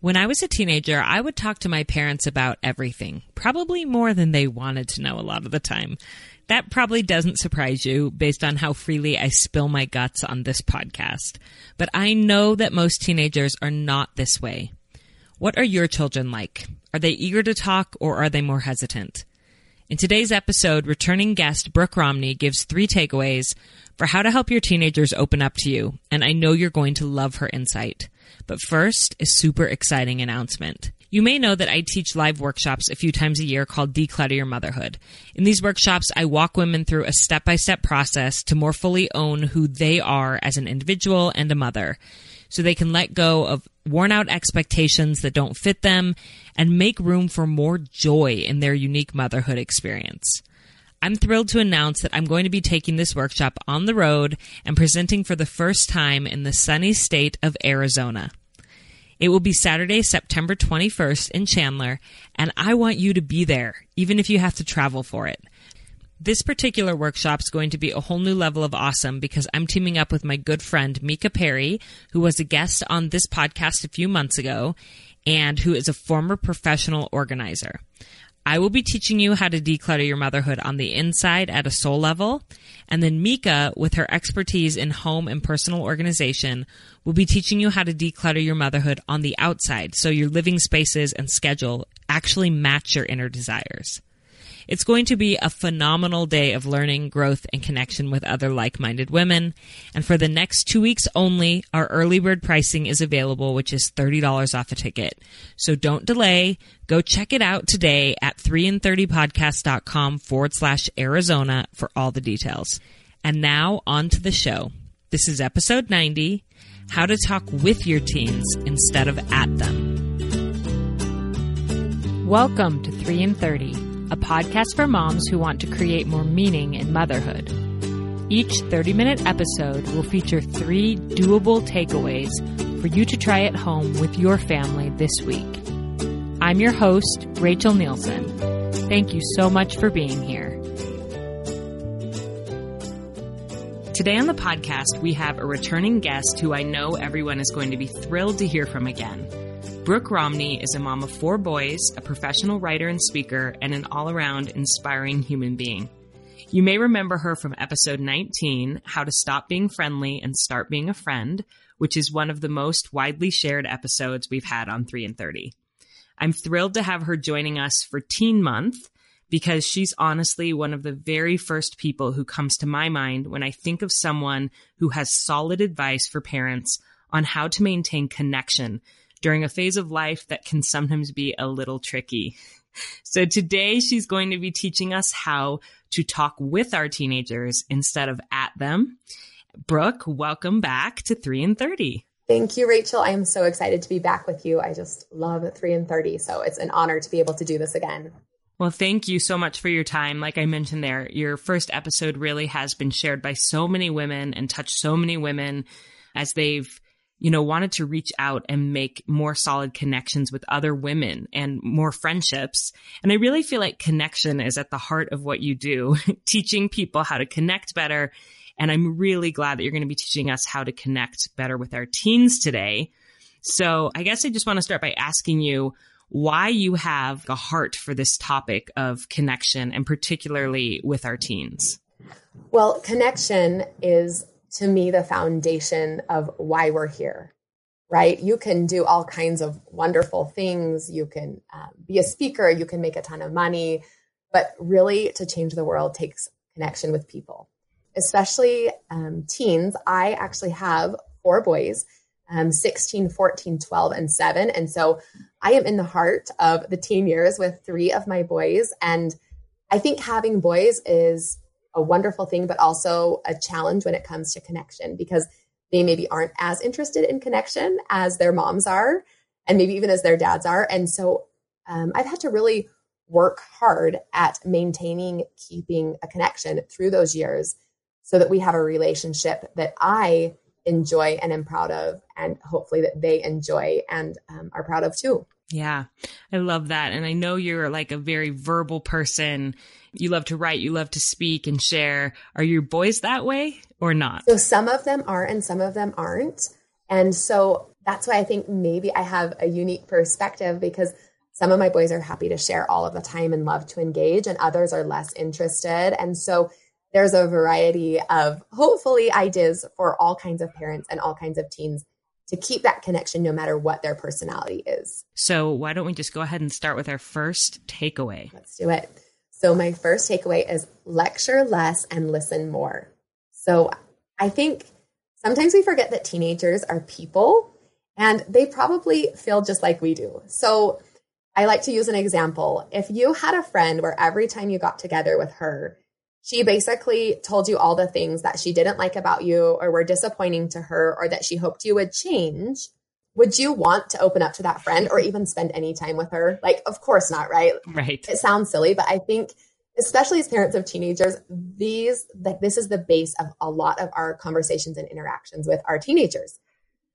When I was a teenager, I would talk to my parents about everything, probably more than they wanted to know a lot of the time. That probably doesn't surprise you based on how freely I spill my guts on this podcast. But I know that most teenagers are not this way. What are your children like? Are they eager to talk or are they more hesitant? In today's episode, returning guest Brooke Romney gives three takeaways for how to help your teenagers open up to you, and I know you're going to love her insight. But first, a super exciting announcement. You may know that I teach live workshops a few times a year called Declutter Your Motherhood. In these workshops, I walk women through a step by step process to more fully own who they are as an individual and a mother so they can let go of worn out expectations that don't fit them and make room for more joy in their unique motherhood experience. I'm thrilled to announce that I'm going to be taking this workshop on the road and presenting for the first time in the sunny state of Arizona. It will be Saturday, September 21st in Chandler, and I want you to be there, even if you have to travel for it. This particular workshop is going to be a whole new level of awesome because I'm teaming up with my good friend Mika Perry, who was a guest on this podcast a few months ago and who is a former professional organizer. I will be teaching you how to declutter your motherhood on the inside at a soul level. And then Mika, with her expertise in home and personal organization, will be teaching you how to declutter your motherhood on the outside so your living spaces and schedule actually match your inner desires. It's going to be a phenomenal day of learning, growth, and connection with other like minded women. And for the next two weeks only, our early bird pricing is available, which is $30 off a ticket. So don't delay. Go check it out today at 3in30podcast.com forward slash Arizona for all the details. And now on to the show. This is episode 90 How to Talk with Your Teens Instead of At Them. Welcome to 3 in 30 a podcast for moms who want to create more meaning in motherhood. Each 30 minute episode will feature three doable takeaways for you to try at home with your family this week. I'm your host, Rachel Nielson. Thank you so much for being here. Today on the podcast, we have a returning guest who I know everyone is going to be thrilled to hear from again. Brooke Romney is a mom of four boys, a professional writer and speaker, and an all around inspiring human being. You may remember her from episode 19, How to Stop Being Friendly and Start Being a Friend, which is one of the most widely shared episodes we've had on 3 in 30. I'm thrilled to have her joining us for Teen Month because she's honestly one of the very first people who comes to my mind when I think of someone who has solid advice for parents on how to maintain connection during a phase of life that can sometimes be a little tricky. So today she's going to be teaching us how to talk with our teenagers instead of at them. Brooke, welcome back to 3 in 30. Thank you, Rachel. I am so excited to be back with you. I just love 3 in 30. So it's an honor to be able to do this again. Well, thank you so much for your time. Like I mentioned there, your first episode really has been shared by so many women and touched so many women as they've you know, wanted to reach out and make more solid connections with other women and more friendships. And I really feel like connection is at the heart of what you do, teaching people how to connect better. And I'm really glad that you're going to be teaching us how to connect better with our teens today. So I guess I just want to start by asking you why you have a heart for this topic of connection and particularly with our teens. Well, connection is to me the foundation of why we're here right? You can do all kinds of wonderful things. You can um, be a speaker. You can make a ton of money. But really to change the world takes connection with people especially um, teens. I actually have four boys um, 16 14 12 and 7 and so i am in the heart of the teen years with three of my boys. And i think having boys is a wonderful thing, but also a challenge when it comes to connection because they maybe aren't as interested in connection as their moms are, and maybe even as their dads are. And so um, I've had to really work hard at maintaining, keeping a connection through those years so that we have a relationship that I enjoy and am proud of, and hopefully that they enjoy and um, are proud of too. Yeah, I love that. And I know you're like a very verbal person. You love to write, you love to speak and share. Are your boys that way or not? So some of them are and some of them aren't. And so that's why I think maybe I have a unique perspective because some of my boys are happy to share all of the time and love to engage, and others are less interested. And so there's a variety of hopefully ideas for all kinds of parents and all kinds of teens to keep that connection no matter what their personality is. So, why don't we just go ahead and start with our first takeaway? Let's do it. So, my first takeaway is lecture less and listen more. So, I think sometimes we forget that teenagers are people and they probably feel just like we do. So, I like to use an example. If you had a friend where every time you got together with her, she basically told you all the things that she didn't like about you or were disappointing to her or that she hoped you would change, would you want to open up to that friend or even spend any time with her? Like, of course not, right? Right. It sounds silly, but I think especially as parents of teenagers, these like this is the base of a lot of our conversations and interactions with our teenagers.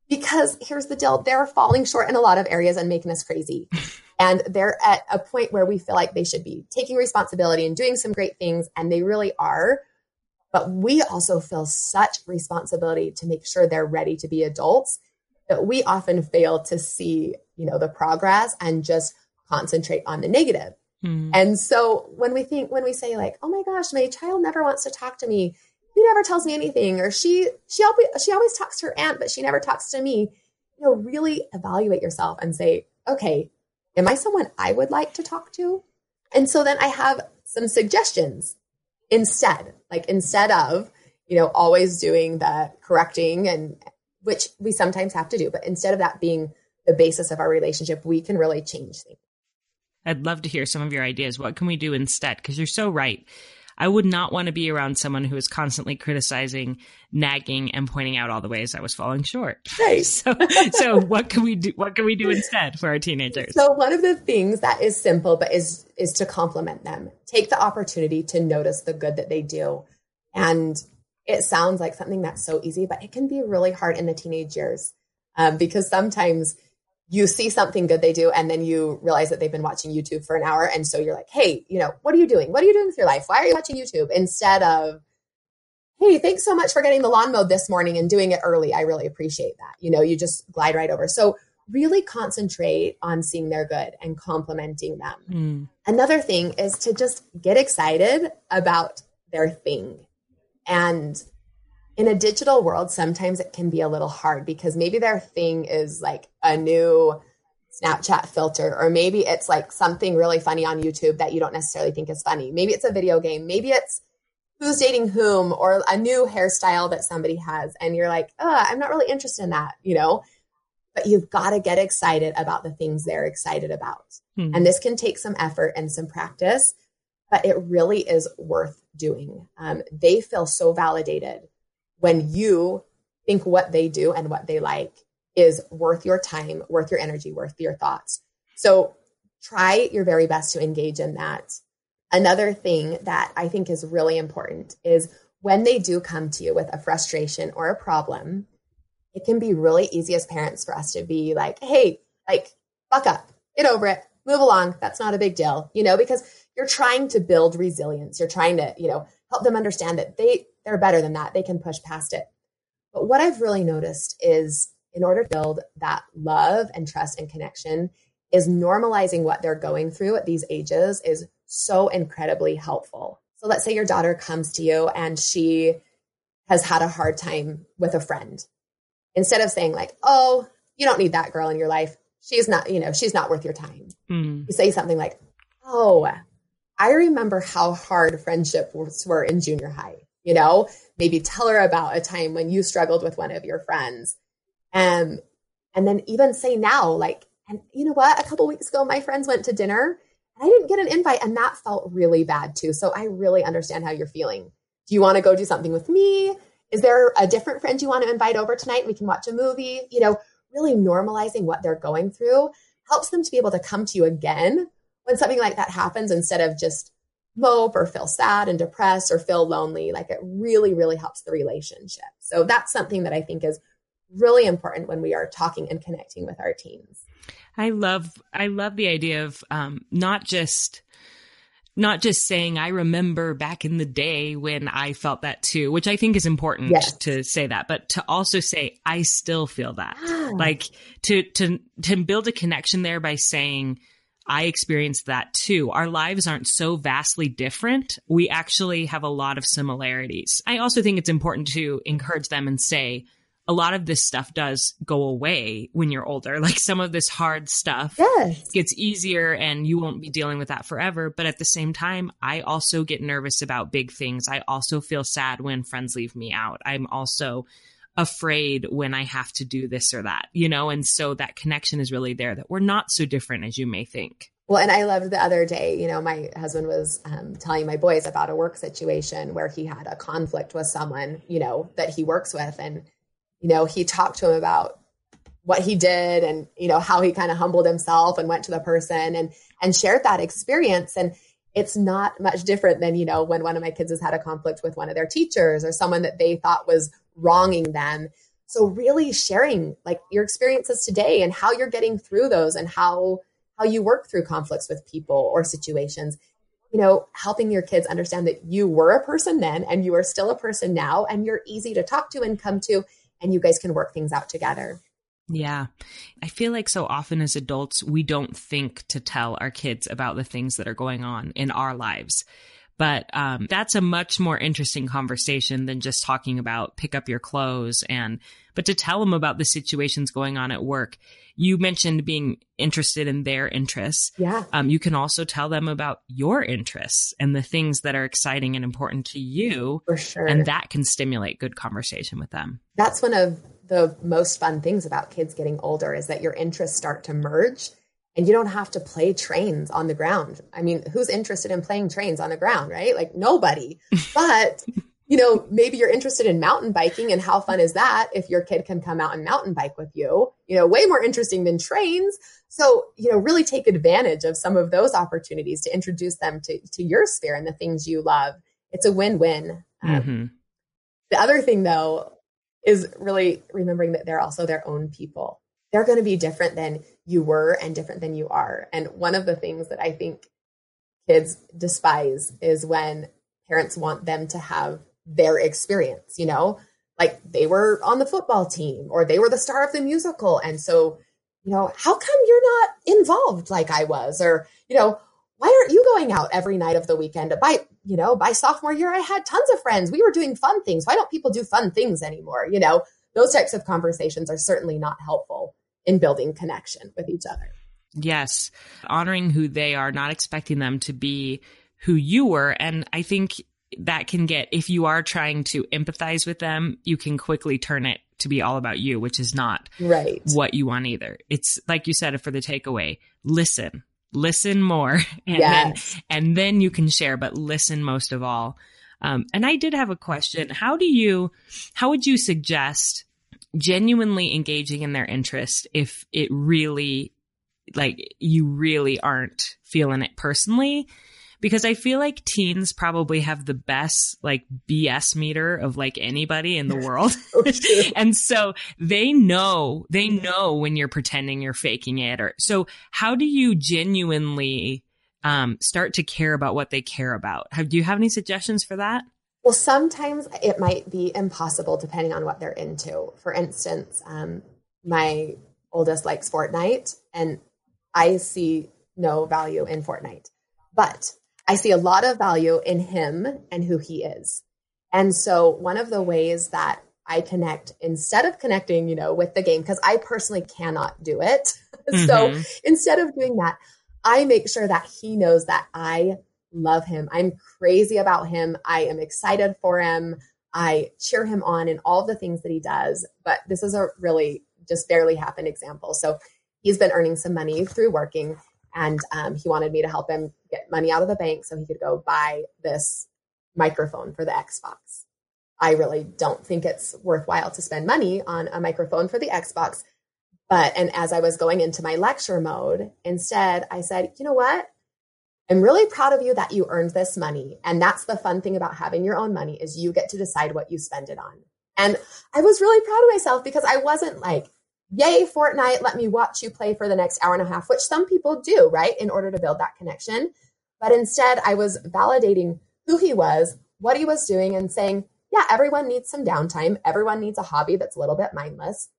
Because here's the deal, they're falling short in a lot of areas and making us crazy. And they're at a point where we feel like they should be taking responsibility and doing some great things, and they really are. But we also feel such responsibility to make sure they're ready to be adults that we often fail to see, you know, the progress and just concentrate on the negative. Mm. And so when we think, when we say like, oh my gosh, my child never wants to talk to me, he never tells me anything, or she she always she always talks to her aunt, but she never talks to me. You know, really evaluate yourself and say, okay, Am I someone I would like to talk to? And so then I have some suggestions instead, like instead of, you know, always doing the correcting and which we sometimes have to do, but instead of that being the basis of our relationship, we can really change things. I'd love to hear some of your ideas. What can we do instead? Because you're so right. I would not want to be around someone who is constantly criticizing, nagging, and pointing out all the ways I was falling short. Right. so, so what can we do? What can we do instead for our teenagers? So one of the things that is simple, but is is to compliment them. Take the opportunity to notice the good that they do, and it sounds like something that's so easy, but it can be really hard in the teenage years um, because sometimes you see something good they do and then you realize that they've been watching YouTube for an hour and so you're like, "Hey, you know, what are you doing? What are you doing with your life? Why are you watching YouTube?" instead of Hey, thanks so much for getting the lawn mowed this morning and doing it early. I really appreciate that. You know, you just glide right over. So really concentrate on seeing their good and complimenting them. Mm. Another thing is to just get excited about their thing. And in a digital world, sometimes it can be a little hard because maybe their thing is like a new Snapchat filter, or maybe it's like something really funny on YouTube that you don't necessarily think is funny. Maybe it's a video game. Maybe it's who's dating whom or a new hairstyle that somebody has. And you're like, oh, I'm not really interested in that, you know? But you've got to get excited about the things they're excited about. Hmm. And this can take some effort and some practice, but it really is worth doing. Um, they feel so validated when you think what they do and what they like is worth your time, worth your energy, worth your thoughts. So try your very best to engage in that. Another thing that I think is really important is when they do come to you with a frustration or a problem, it can be really easy as parents for us to be like, hey, like, fuck up, get over it, move along. That's not a big deal, you know, because you're trying to build resilience. You're trying to, you know, help them understand that they they're better than that. They can push past it. But what I've really noticed is in order to build that love and trust and connection is normalizing what they're going through at these ages is so incredibly helpful. So let's say your daughter comes to you and she has had a hard time with a friend. Instead of saying like, "Oh, you don't need that girl in your life. She's not, you know, she's not worth your time." Mm. You say something like, "Oh, I remember how hard friendships were in junior high you know, maybe tell her about a time when you struggled with one of your friends. Um, and then even say now, like, and you know what? A couple weeks ago, my friends went to dinner and I didn't get an invite, and that felt really bad too. So I really understand how you're feeling. Do you want to go do something with me? Is there a different friend you want to invite over tonight? We can watch a movie. You know, really normalizing what they're going through helps them to be able to come to you again when something like that happens instead of just mope or feel sad and depressed or feel lonely. Like it really, really helps the relationship. So that's something that I think is really important when we are talking and connecting with our teens. I love I love the idea of um, not just not just saying, I remember back in the day when I felt that too, which I think is important yes. to say that, but to also say, I still feel that. Ah. Like to, to, to build a connection there by saying, I experienced that too. Our lives aren't so vastly different. We actually have a lot of similarities. I also think it's important to encourage them and say, a lot of this stuff does go away when you're older. Like some of this hard stuff yes. gets easier and you won't be dealing with that forever. But at the same time, I also get nervous about big things. I also feel sad when friends leave me out. I'm also afraid when I have to do this or that, you know? And so that connection is really there that we're not so different as you may think. Well, and I loved the other day, you know, my husband was um, telling my boys about a work situation where he had a conflict with someone, you know, that he works with. And you know, he talked to him about what he did and, you know, how he kind of humbled himself and went to the person and, and shared that experience. And it's not much different than, you know, when one of my kids has had a conflict with one of their teachers or someone that they thought was wronging them. So really sharing like your experiences today and how you're getting through those and how, how you work through conflicts with people or situations you know, helping your kids understand that you were a person then and you are still a person now and you're easy to talk to and come to and you guys can work things out together. Yeah. I feel like so often as adults, we don't think to tell our kids about the things that are going on in our lives. But um, that's a much more interesting conversation than just talking about pick up your clothes and, but to tell them about the situations going on at work. You mentioned being interested in their interests. Yeah. Um, you can also tell them about your interests and the things that are exciting and important to you. For sure. And that can stimulate good conversation with them. That's one of the most fun things about kids getting older is that your interests start to merge and you don't have to play trains on the ground. I mean, who's interested in playing trains on the ground, right? Like nobody. But, you know, maybe you're interested in mountain biking and how fun is that if your kid can come out and mountain bike with you? You know, way more interesting than trains. So, you know, really take advantage of some of those opportunities to introduce them to, to your sphere and the things you love. It's a win-win. Um, mm-hmm. The other thing though is really remembering that they're also their own people they're going to be different than you were and different than you are. And one of the things that I think kids despise is when parents want them to have their experience, you know, like they were on the football team or they were the star of the musical. And so, you know, how come you're not involved like I was? Or, you know, why aren't you going out every night of the weekend? By, you know, by sophomore year, I had tons of friends. We were doing fun things. Why don't people do fun things anymore? You know, those types of conversations are certainly not helpful in building connection with each other. Yes. Honoring who they are, not expecting them to be who you were. And I think that can get, if you are trying to empathize with them, you can quickly turn it to be all about you, which is not right what you want either. It's like you said for the takeaway, listen, listen more and yes. then and then you can share, but listen most of all. Um, and I did have a question. How do you, how would you suggest genuinely engaging in their interest if it really like you really aren't feeling it personally because I feel like teens probably have the best like BS meter of like anybody in the world. oh, and so they know, they know when you're pretending you're faking it or so how do you genuinely um, start to care about what they care about? Have, do you have any suggestions for that? Well, sometimes it might be impossible depending on what they're into. For instance, um, my oldest likes Fortnite, and I see no value in Fortnite, but I see a lot of value in him and who he is. And so, one of the ways that I connect instead of connecting, you know, with the game, because I personally cannot do it. Mm-hmm. so, instead of doing that, I make sure that he knows that I love him. I'm crazy about him. I am excited for him. I cheer him on in all the things that he does. But this is a really just barely happened example. So he's been earning some money through working, and um, he wanted me to help him get money out of the bank so he could go buy this microphone for the Xbox. I really don't think it's worthwhile to spend money on a microphone for the Xbox. But, and as I was going into my lecture mode, instead I said, you know what? I'm really proud of you that you earned this money. And that's the fun thing about having your own money is you get to decide what you spend it on. And I was really proud of myself because I wasn't like, yay, Fortnite, let me watch you play for the next hour and a half, which some people do, right? In order to build that connection. but instead I was validating who he was, what he was doing, and saying, yeah, everyone needs some downtime. Everyone needs a hobby that's a little bit mindless.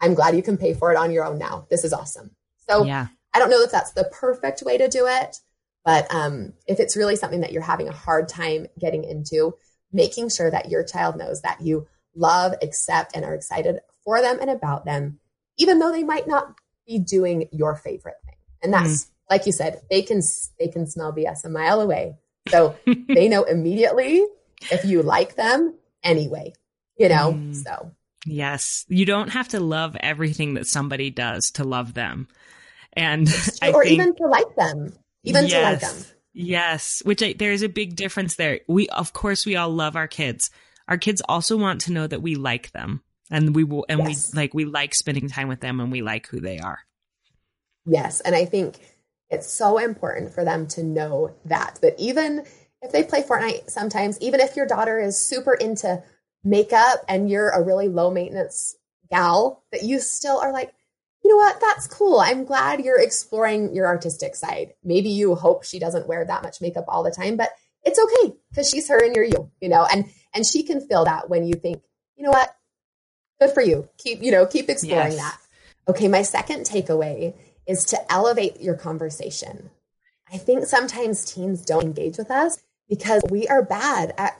I'm glad you can pay for it on your own now. This is awesome. So yeah. I don't know if that's the perfect way to do it, but um, if it's really something that you're having a hard time getting into, making sure that your child knows that you love, accept, and are excited for them and about them, even though they might not be doing your favorite thing. And that's, mm. like you said, they can they can smell BS a mile away, so they know immediately if you like them anyway. You know, mm. so yes, you don't have to love everything that somebody does to love them, and or think, even to like them, even yes. to like them. Yes, which I, there is a big difference there. We, of course, we all love our kids. Our kids also want to know that we like them and we will, and yes. we like, we like spending time with them and we like who they are. Yes. And I think it's so important for them to know that, that even if they play Fortnite sometimes, even if your daughter is super into makeup and you're a really low maintenance gal, that you still are like, you know what? That's cool. I'm glad you're exploring your artistic side. Maybe you hope she doesn't wear that much makeup all the time, but it's okay because she's her and you're you, you know, and, and she can feel that when you think, you know what? Good for you. Keep, you know, keep exploring yes. that. Okay. My second takeaway is to elevate your conversation. I think sometimes teens don't engage with us because we are bad at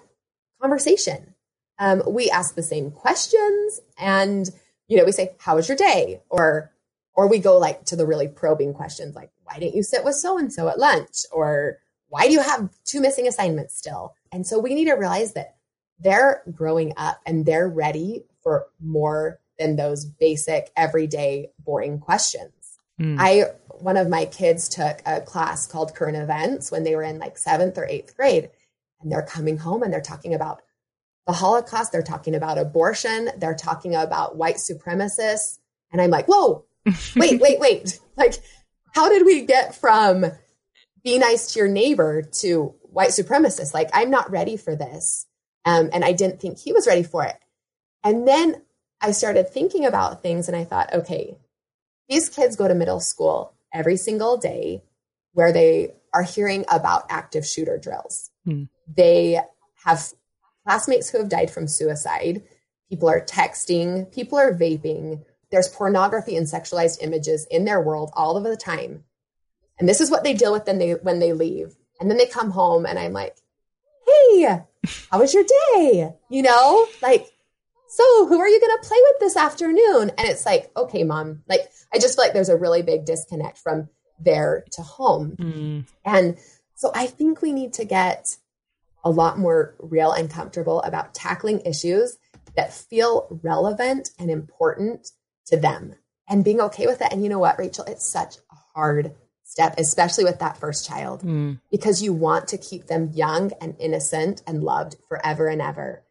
conversation. Um, we ask the same questions and, you know, we say, how was your day? Or or we go like to the really probing questions like, why didn't you sit with so and so at lunch? Or why do you have two missing assignments still? And so we need to realize that they're growing up and they're ready for more than those basic, everyday, boring questions. Mm. I, one of my kids took a class called current events when they were in like seventh or eighth grade. And they're coming home and they're talking about the Holocaust. They're talking about abortion. They're talking about white supremacists. And I'm like, whoa, wait, wait, wait. Like, how did we get from be nice to your neighbor to white supremacist? Like, I'm not ready for this. Um, and I didn't think he was ready for it. And then I started thinking about things and I thought, okay, these kids go to middle school every single day where they are hearing about active shooter drills. Hmm. They have classmates who have died from suicide. People are texting, people are vaping, there's pornography and sexualized images in their world all of the time. And this is what they deal with then they when they leave. And then they come home and I'm like, hey, how was your day? You know, like, so who are you going to play with this afternoon? And it's like, okay, mom, like, I just feel like there's a really big disconnect from there to home. Mm. And so I think we need to get a lot more real and comfortable about tackling issues that feel relevant and important to them and being okay with it. And you know what, Rachel, it's such a hard step, especially with that first child, mm. because you want to keep them young and innocent and loved forever and ever.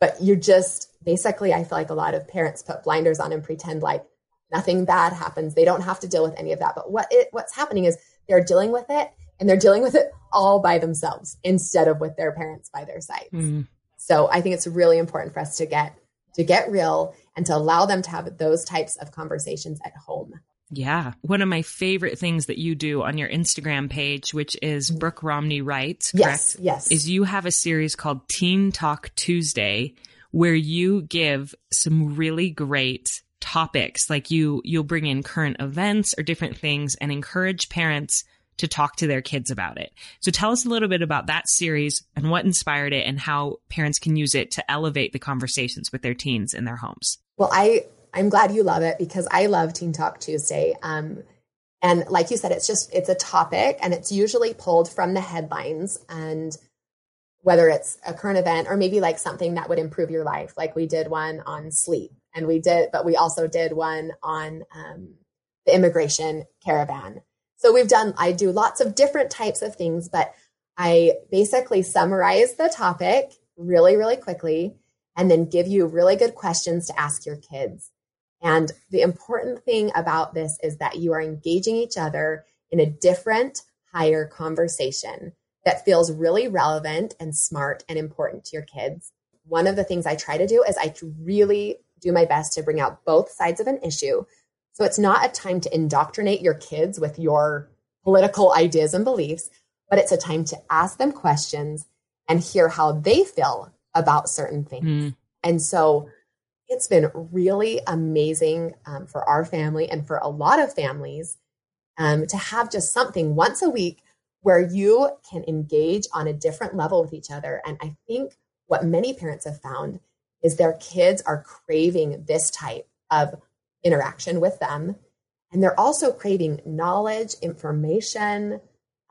But you're just basically, I feel like a lot of parents put blinders on and pretend like nothing bad happens. They don't have to deal with any of that. But what it, what's happening is they're dealing with it and they're dealing with it all by themselves instead of with their parents by their sides. Mm. So I think it's really important for us to get to get real and to allow them to have those types of conversations at home. Yeah. One of my favorite things that you do on your Instagram page, which is mm-hmm. Brooke Romney Writes, correct? Yes. Yes. Is you have a series called Teen Talk Tuesday where you give some really great topics. Like you, you'll bring in current events or different things and encourage parents to talk to their kids about it. So tell us a little bit about that series and what inspired it and how parents can use it to elevate the conversations with their teens in their homes. Well, I I'm glad you love it because I love Teen Talk Tuesday. Um, and like you said, it's just it's a topic and it's usually pulled from the headlines and whether it's a current event or maybe like something that would improve your life. Like we did one on sleep and we did, but we also did one on um, the immigration caravan. So we've done, I do lots of different types of things, but I basically summarize the topic really, really quickly and then give you really good questions to ask your kids. And the important thing about this is that you are engaging each other in a different, higher conversation that feels really relevant and smart and important to your kids. One of the things I try to do is I really do my best to bring out both sides of an issue so it's not a time to indoctrinate your kids with your political ideas and beliefs, but it's a time to ask them questions and hear how they feel about certain things. Mm. And so it's been really amazing um, for our family and for a lot of families um, to have just something once a week where you can engage on a different level with each other. And I think what many parents have found is their kids are craving this type of interaction with them. And they're also craving knowledge, information,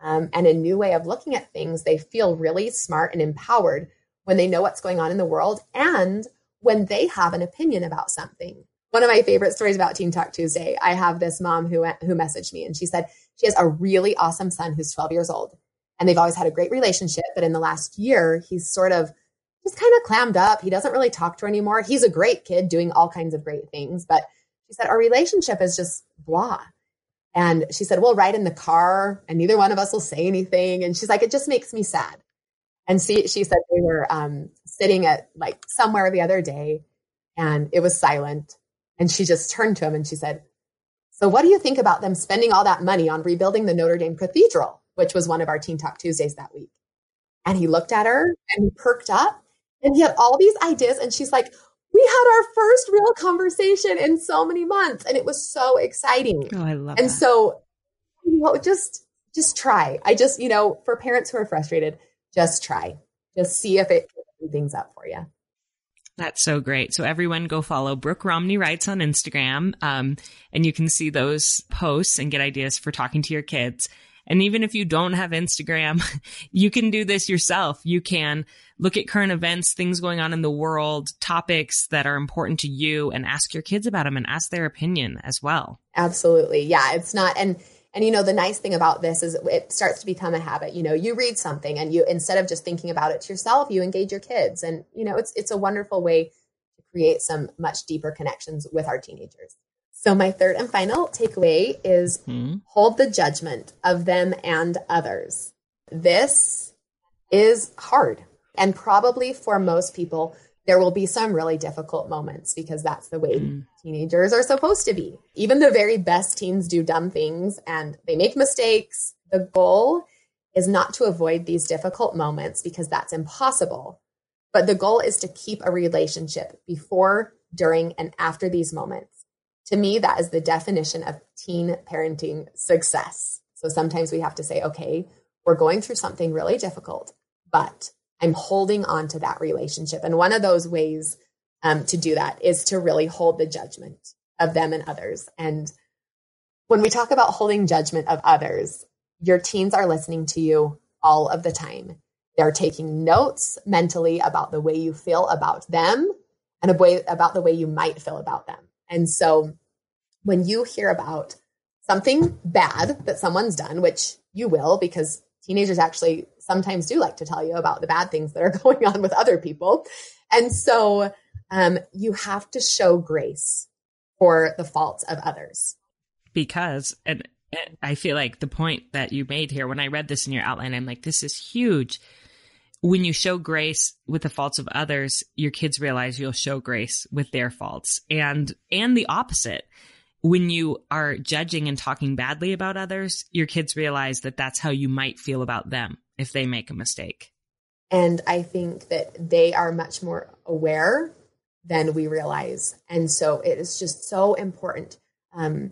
um, and a new way of looking at things. They feel really smart and empowered when they know what's going on in the world and when they have an opinion about something. One of my favorite stories about Teen Talk Tuesday, I have this mom who who messaged me and she said she has a really awesome son who's 12 years old and they've always had a great relationship, but in the last year he's sort of just kind of clammed up. He doesn't really talk to her anymore. He's a great kid doing all kinds of great things, but she said our relationship is just blah. And she said, we'll ride in the car and neither one of us will say anything. And she's like, it just makes me sad. And she, she said We were um, sitting at like somewhere the other day and it was silent. And she just turned to him and she said, So, what do you think about them spending all that money on rebuilding the Notre Dame Cathedral, which was one of our Teen Talk Tuesdays that week? And he looked at her and he perked up and he had all these ideas. And she's like, we had our first real conversation in so many months and it was so exciting. Oh, I love it. And that. so, you know, just just try. I just, you know, for parents who are frustrated, just try. Just see if it things up for you. That's so great. So everyone go follow Brooke Romney Writes on Instagram. Um, and you can see those posts and get ideas for talking to your kids. And even if you don't have Instagram, you can do this yourself. You can look at current events, things going on in the world, topics that are important to you and ask your kids about them and ask their opinion as well. Absolutely. Yeah. It's not, and, and you know, the nice thing about this is it starts to become a habit. You know, you read something and you, instead of just thinking about it to yourself, you engage your kids. And, you know, it's, it's a wonderful way to create some much deeper connections with our teenagers. So, my third and final takeaway is mm-hmm. hold the judgment of them and others. This is hard. And probably for most people, there will be some really difficult moments because that's the way mm. teenagers are supposed to be. Even the very best teens do dumb things and they make mistakes. The goal is not to avoid these difficult moments because that's impossible. But the goal is to keep a relationship before, during, and after these moments to me, that is the definition of teen parenting success. So sometimes we have to say, okay, we're going through something really difficult, but I'm holding on to that relationship. And one of those ways um, to do that is to really hold the judgment of them and others. And when we talk about holding judgment of others, your teens are listening to you all of the time. They're taking notes mentally about the way you feel about them and a way about the way you might feel about them. And so when you hear about something bad that someone's done, which you will because teenagers actually sometimes do like to tell you about the bad things that are going on with other people. And so um, you have to show grace for the faults of others. Because, and I feel like the point that you made here, when I read this in your outline, I'm like, this is huge when you show grace with the faults of others, your kids realize you'll show grace with their faults and, and the opposite. When you are judging and talking badly about others, your kids realize that that's how you might feel about them if they make a mistake. And I think that they are much more aware than we realize. And so it is just so important um,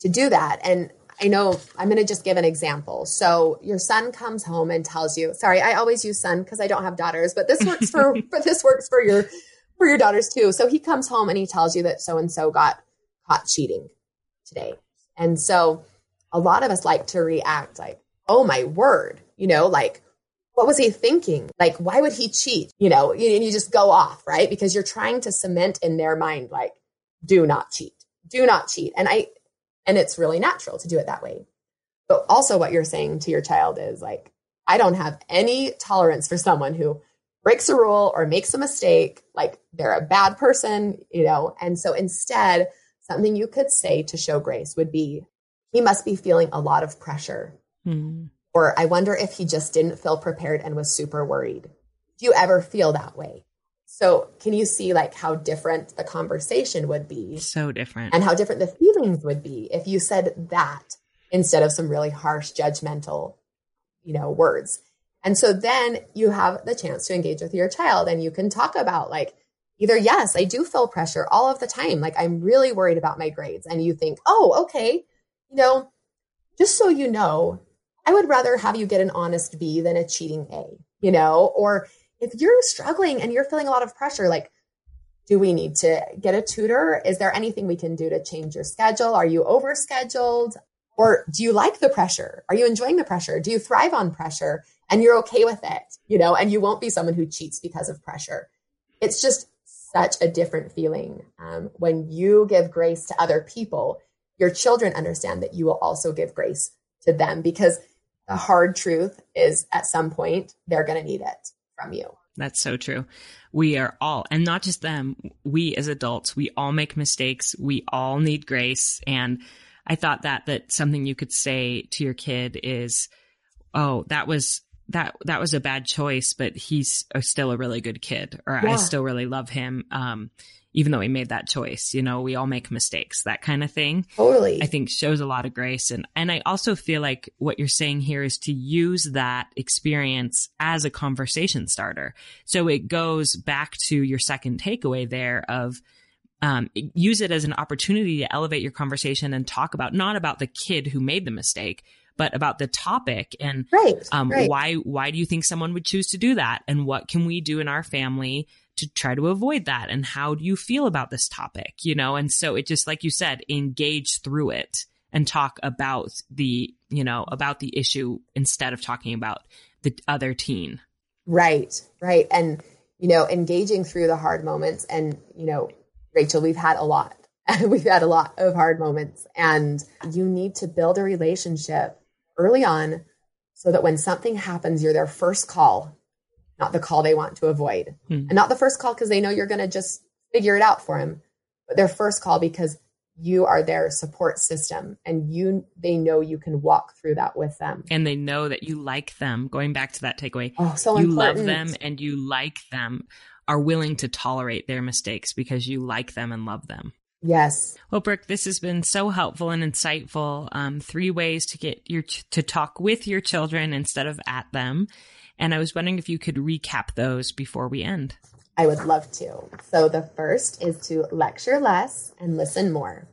to do that. And I know I'm going to just give an example. So your son comes home and tells you, sorry, I always use son because I don't have daughters, but this works for, but this works for your, for your daughters too. So he comes home and he tells you that so and so got caught cheating today. And so a lot of us like to react like, oh my word, you know, like, what was he thinking? Like, why would he cheat? You know, and you just go off, right? Because you're trying to cement in their mind, like, do not cheat, do not cheat. And I, and it's really natural to do it that way. But also, what you're saying to your child is like, I don't have any tolerance for someone who breaks a rule or makes a mistake, like they're a bad person, you know? And so instead, something you could say to show grace would be, he must be feeling a lot of pressure. Mm. Or I wonder if he just didn't feel prepared and was super worried. Do you ever feel that way? So can you see like how different the conversation would be? So different. And how different the feelings would be if you said that instead of some really harsh, judgmental, you know, words. And so then you have the chance to engage with your child and you can talk about like either, yes, I do feel pressure all of the time. Like I'm really worried about my grades. And you think, oh, okay, you know, just so you know, I would rather have you get an honest B than a cheating A, you know? Or if you're struggling and you're feeling a lot of pressure, like, do we need to get a tutor? Is there anything we can do to change your schedule? Are you overscheduled? Or do you like the pressure? Are you enjoying the pressure? Do you thrive on pressure and you're okay with it? You know, and you won't be someone who cheats because of pressure. It's just such a different feeling um, when you give grace to other people. Your children understand that you will also give grace to them because the hard truth is at some point they're going to need it from you. That's so true. We are all, and not just them, we as adults, we all make mistakes. We all need grace. And I thought that that something you could say to your kid is, "Oh, that was that that was a bad choice, but he's still a really good kid, or yeah. I still really love him." Um, even though he made that choice, you know, we all make mistakes, that kind of thing. Totally. I think shows a lot of grace. And, and I also feel like what you're saying here is to use that experience as a conversation starter. So it goes back to your second takeaway there of, um, use it as an opportunity to elevate your conversation and talk about not about the kid who made the mistake, but about the topic and right, um, right. why why do you think someone would choose to do that, and what can we do in our family to try to avoid that, and how do you feel about this topic, you know? And so it just like you said, engage through it and talk about the you know about the issue instead of talking about the other teen. Right, right, and you know, engaging through the hard moments and you know Rachel, we've had a lot. we've had a lot of hard moments. And you need to build a relationship early on so that when something happens, you're their first call, not the call they want to avoid. Hmm. And not the first call because they know you're going to just figure it out for them, but their first call because you are their support system and you they know you can walk through that with them and they know that you like them going back to that takeaway oh so you important. love them and you like them are willing to tolerate their mistakes because you like them and love them. Yes. Well, Brooke, this has been so helpful and insightful. Um, three ways to get your to talk with your children instead of at them, and I was wondering if you could recap those before we end. I would love to. So the first is to lecture less and listen more.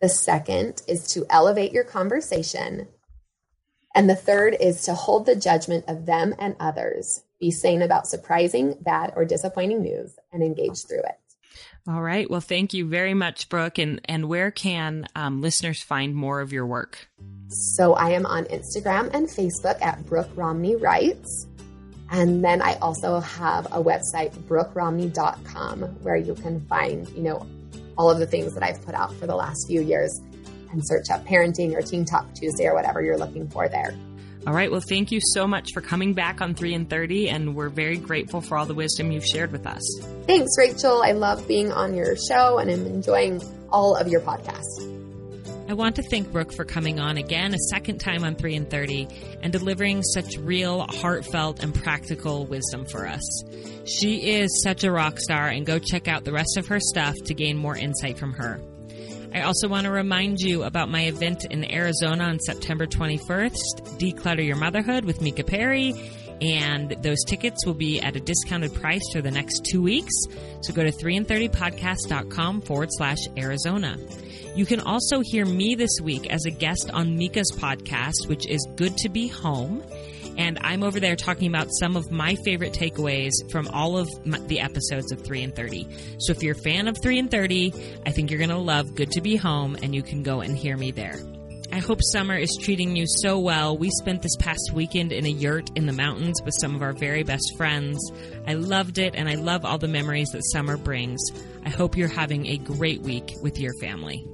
The second is to elevate your conversation. And the third is to hold the judgment of them and others be sane about surprising, bad, or disappointing news and engage through it. All right. Well, thank you very much, Brooke. And, and where can um, listeners find more of your work? So I am on Instagram and Facebook at Brooke Romney Writes. And then I also have a website, brookeromney.com, where you can find, you know, all of the things that I've put out for the last few years and search up parenting or Teen Talk Tuesday or whatever you're looking for there. All right. Well, thank you so much for coming back on 3 in 30, and we're very grateful for all the wisdom you've shared with us. Thanks, Rachel. I love being on your show and I'm enjoying all of your podcasts. I want to thank Brooke for coming on again a second time on 3 in 30 and delivering such real, heartfelt, and practical wisdom for us. She is such a rock star, and go check out the rest of her stuff to gain more insight from her. I also want to remind you about my event in Arizona on September 21st, Declutter Your Motherhood with Mika Perry. And those tickets will be at a discounted price for the next two weeks. So go to 3in30podcast.com forward slash Arizona. You can also hear me this week as a guest on Mika's podcast, which is Good to Be Home and I'm over there talking about some of my favorite takeaways from all of my, the episodes of 3 in 30. So if you're a fan of 3 in 30, I think you're going to love Good to Be Home, and you can go and hear me there. I hope summer is treating you so well. We spent this past weekend in a yurt in the mountains with some of our very best friends. I loved it, and I love all the memories that summer brings. I hope you're having a great week with your family.